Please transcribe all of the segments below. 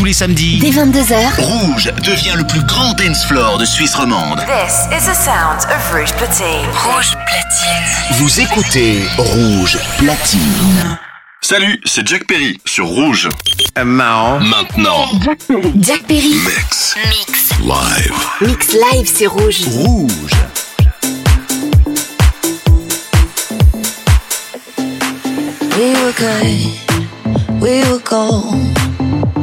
tous les samedis. Dès 22h. Rouge devient le plus grand dance floor de Suisse romande. This is the sound of Rouge Platine. Rouge Platine. Vous écoutez Rouge Platine. Salut, c'est Jack Perry sur Rouge. Marrant. Maintenant, Jack Perry. Mix Mix. Live. Mix live, c'est rouge. Rouge. We were good, we were gold.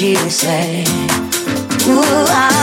you say. Ooh, I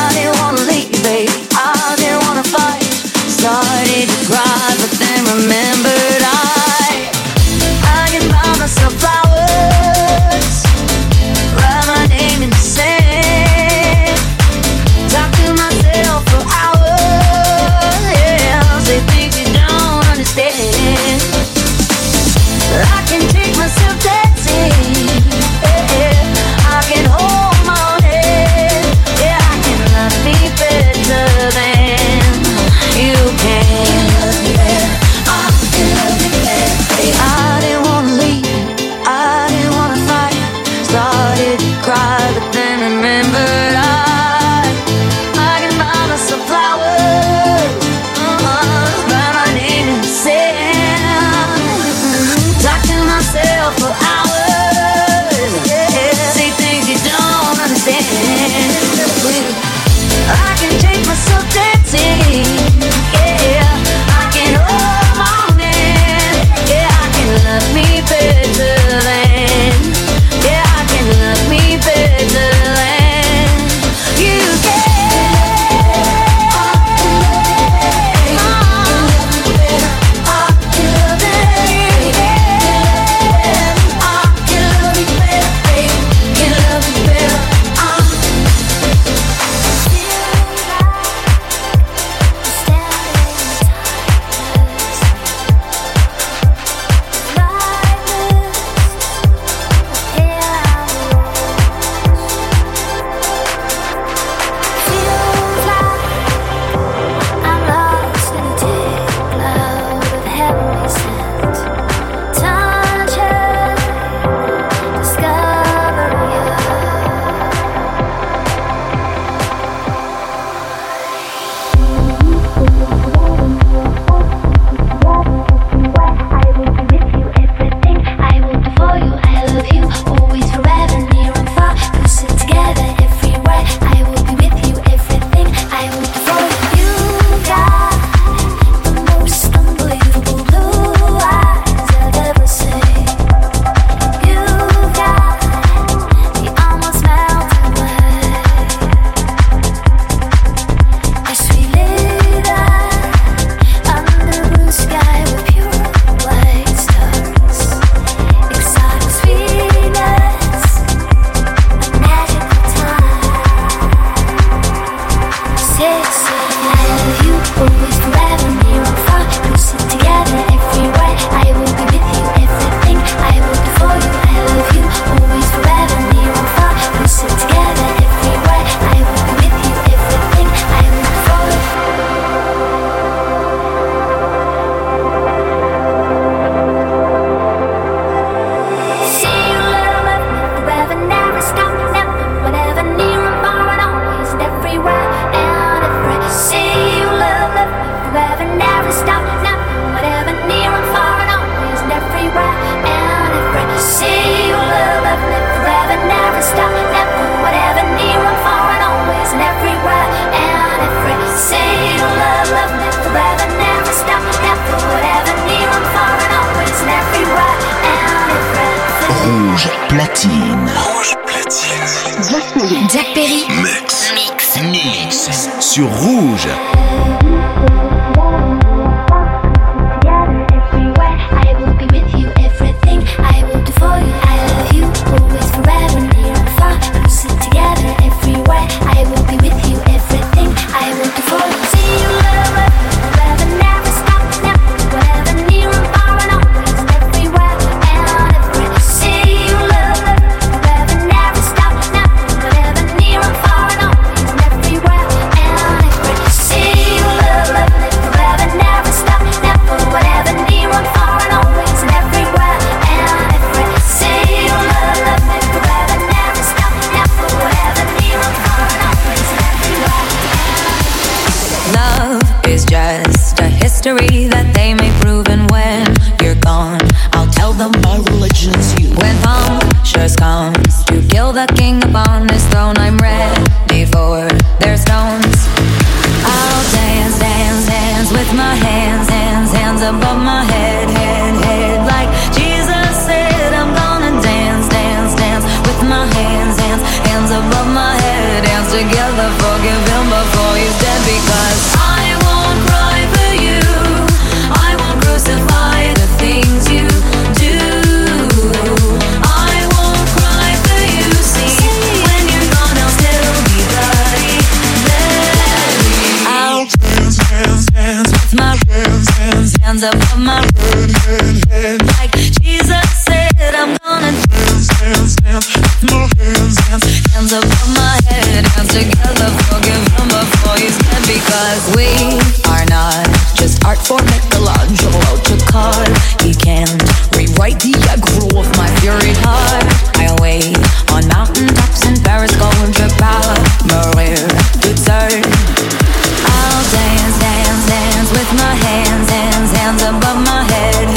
above my head.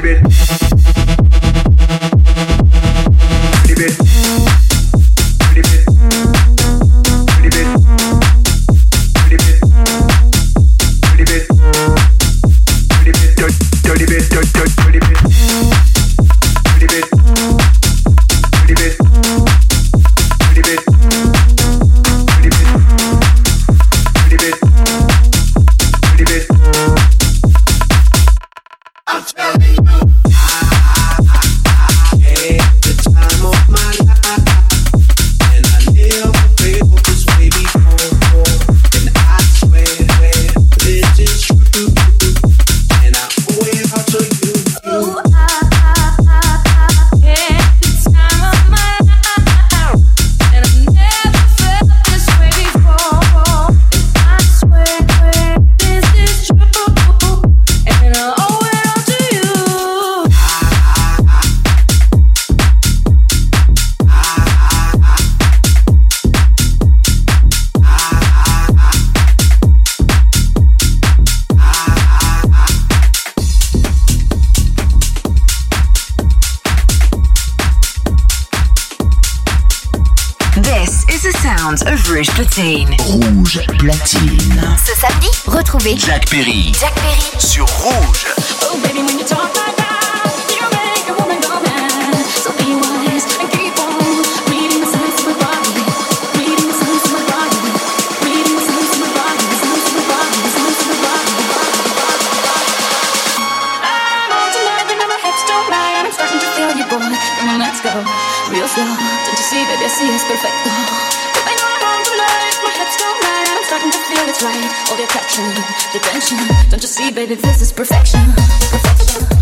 the bed. série. Jack right, all the attraction, the tension. Don't you see, baby, this is perfection, perfection.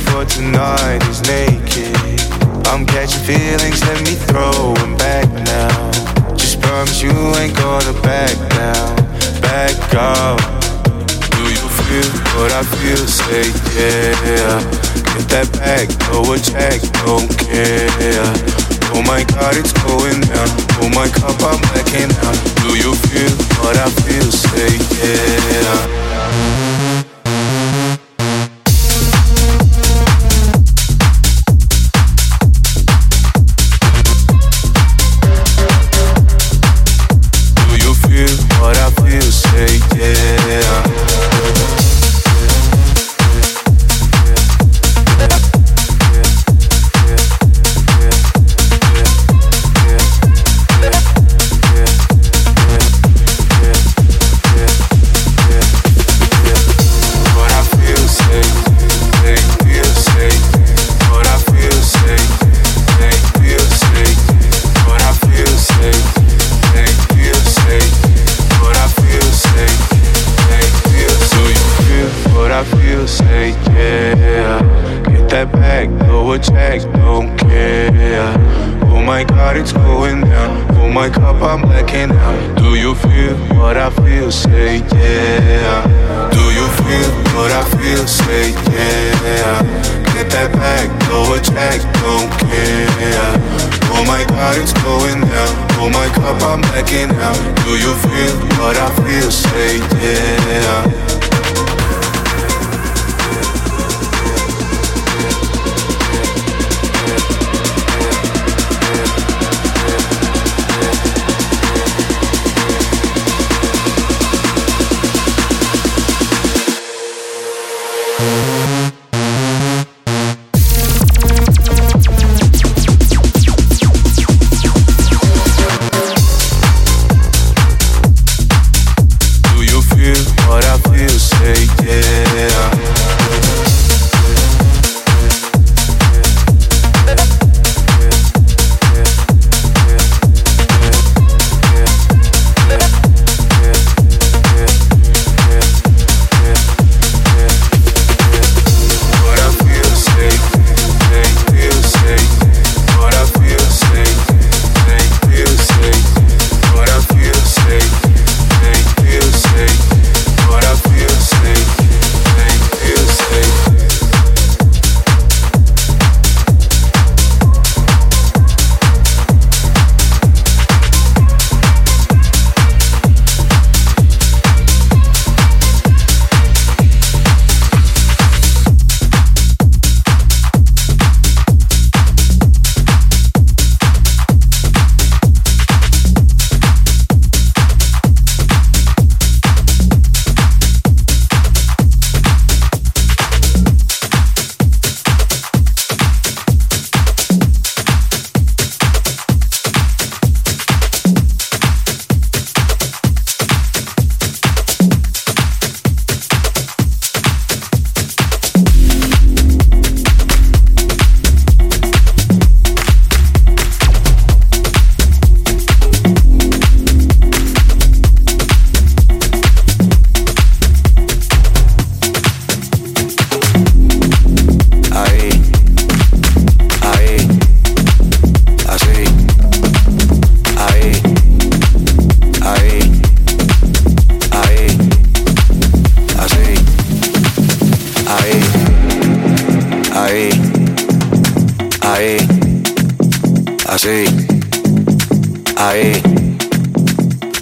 For tonight is naked. I'm catching feelings, let me throw them back now. Just promise you ain't gonna back down, back up. Do you feel what I feel? Say yeah. Get that back, throw a check, don't care. Oh my god, it's going down. Oh my cup, I'm blacking out. Do you feel what I feel? Say yeah.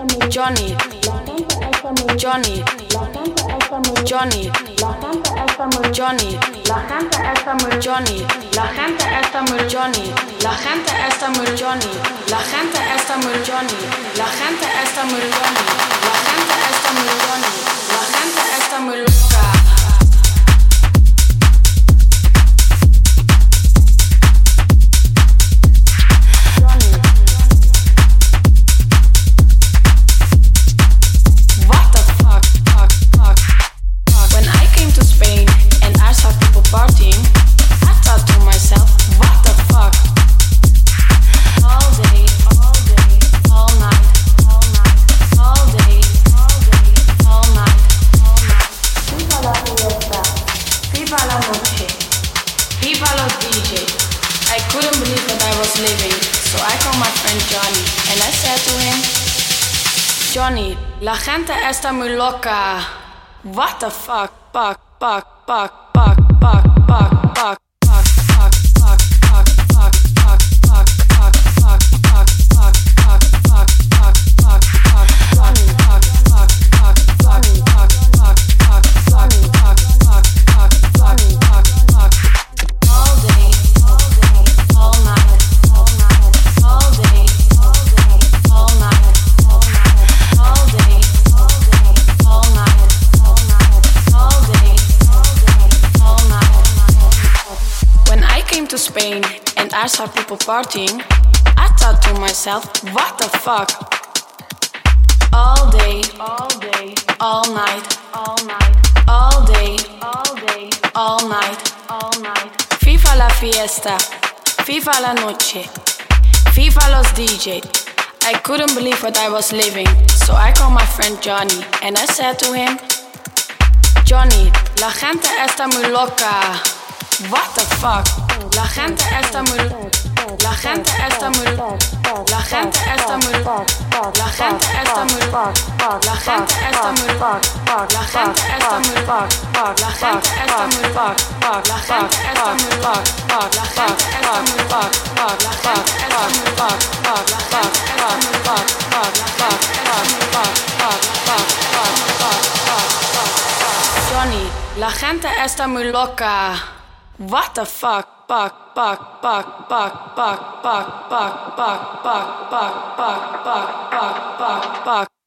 Johnny, Johnny, Johnny, Johnny, la gente está muy Johnny, la gente está muy Johnny, la gente está muy Johnny, la gente está muy Johnny, la gente está muy Johnny, la gente está muy Johnny, la gente está muy loca. La gente está muy loca. What the fuck? Fuck, fuck, fuck, and I saw people partying, I thought to myself, what the fuck? All day, all day, all night, all night, all day, all day, all night, all night. Viva la fiesta, viva la noche, viva los DJ. I couldn't believe what I was living, so I called my friend Johnny and I said to him, Johnny, la gente está muy loca. What the fuck? La gente está muy La gente está muy La gente está muy La gente está muy La gente está muy La gente está muy La gente está muy La gente está muy La gente está muy La gente está muy La gente está muy La gente está muy Johnny, la gente está muy loca. What the fuck? Fuck, fuck, fuck, fuck, fuck, fuck, fuck, fuck, fuck, fuck, fuck, fuck, fuck, fuck.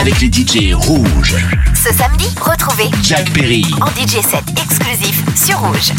avec les DJ rouges. Ce samedi, retrouvez Jack Perry en DJ set exclusif sur Rouge.